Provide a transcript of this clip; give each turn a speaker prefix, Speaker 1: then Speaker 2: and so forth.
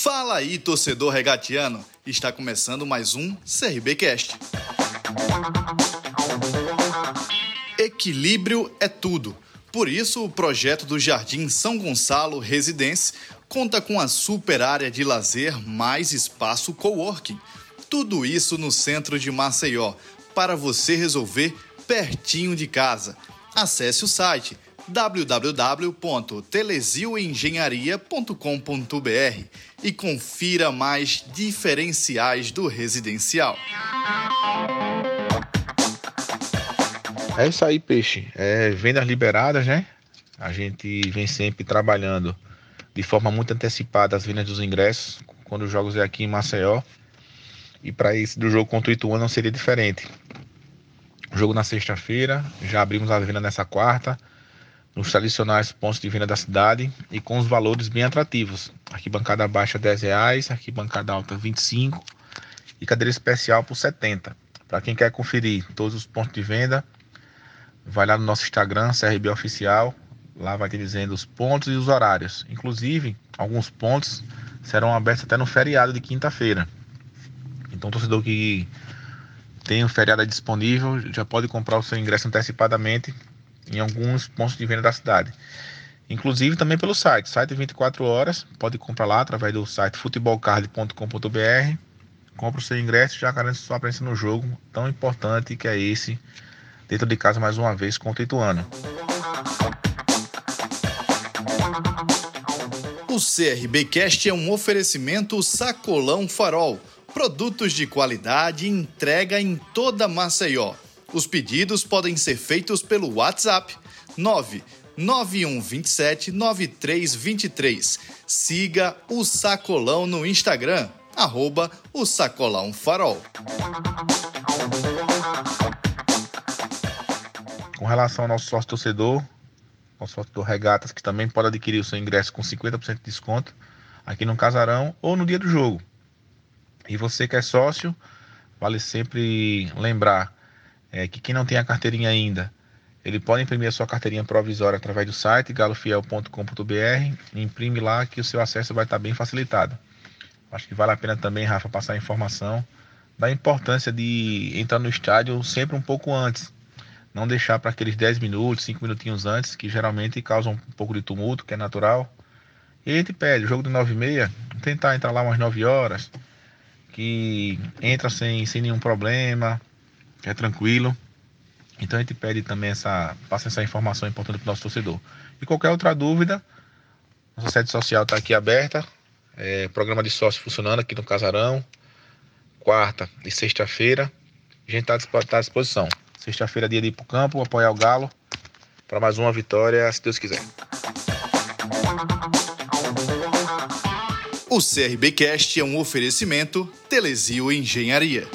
Speaker 1: Fala aí, torcedor regatiano! Está começando mais um CRBcast. Equilíbrio é tudo. Por isso, o projeto do Jardim São Gonçalo Residência conta com a super área de lazer mais espaço coworking. Tudo isso no centro de Maceió, para você resolver pertinho de casa. Acesse o site www.telesioengenharia.com.br e confira mais diferenciais do residencial.
Speaker 2: É isso aí, peixe. É, vendas liberadas, né? A gente vem sempre trabalhando de forma muito antecipada as vendas dos ingressos quando os jogos é aqui em Maceió. E para esse do jogo contra o Ituano não seria diferente. Jogo na sexta-feira, já abrimos a venda nessa quarta nos tradicionais pontos de venda da cidade e com os valores bem atrativos. Arquibancada baixa R$ reais, arquibancada alta R$ 25 e cadeira especial por 70. Para quem quer conferir todos os pontos de venda, vai lá no nosso Instagram, CRB Oficial. Lá vai te dizendo os pontos e os horários. Inclusive, alguns pontos serão abertos até no feriado de quinta-feira. Então, torcedor que tem o feriado disponível já pode comprar o seu ingresso antecipadamente em alguns pontos de venda da cidade. Inclusive também pelo site, site 24 horas, pode comprar lá através do site futebolcard.com.br. Compre o seu ingresso e já garante sua presença no jogo tão importante que é esse, dentro de casa mais uma vez contra o Ituano.
Speaker 1: O CRBcast é um oferecimento Sacolão Farol. Produtos de qualidade entrega em toda Maceió. Os pedidos podem ser feitos pelo WhatsApp 99127 9323. Siga o Sacolão no Instagram, arroba o Sacolão Farol.
Speaker 2: Com relação ao nosso sócio torcedor, nosso sócio do Regatas, que também pode adquirir o seu ingresso com 50% de desconto aqui no Casarão ou no dia do jogo. E você que é sócio, vale sempre lembrar é, que quem não tem a carteirinha ainda, ele pode imprimir a sua carteirinha provisória através do site galofiel.com.br, imprime lá que o seu acesso vai estar bem facilitado. Acho que vale a pena também, Rafa, passar a informação da importância de entrar no estádio sempre um pouco antes. Não deixar para aqueles 10 minutos, 5 minutinhos antes, que geralmente causam um pouco de tumulto, que é natural. E a gente pede, o jogo de 9 e meia, tentar entrar lá umas 9 horas, que entra sem, sem nenhum problema, é tranquilo. Então a gente pede também essa, passa essa informação importante para o nosso torcedor. E qualquer outra dúvida, nossa sede social está aqui aberta. É, programa de sócio funcionando aqui no Casarão. Quarta e sexta-feira. A gente está tá à disposição. Sexta-feira, dia de ir para o campo, apoiar o Galo. Para mais uma vitória, se Deus quiser.
Speaker 1: O CRBcast é um oferecimento Telesio Engenharia.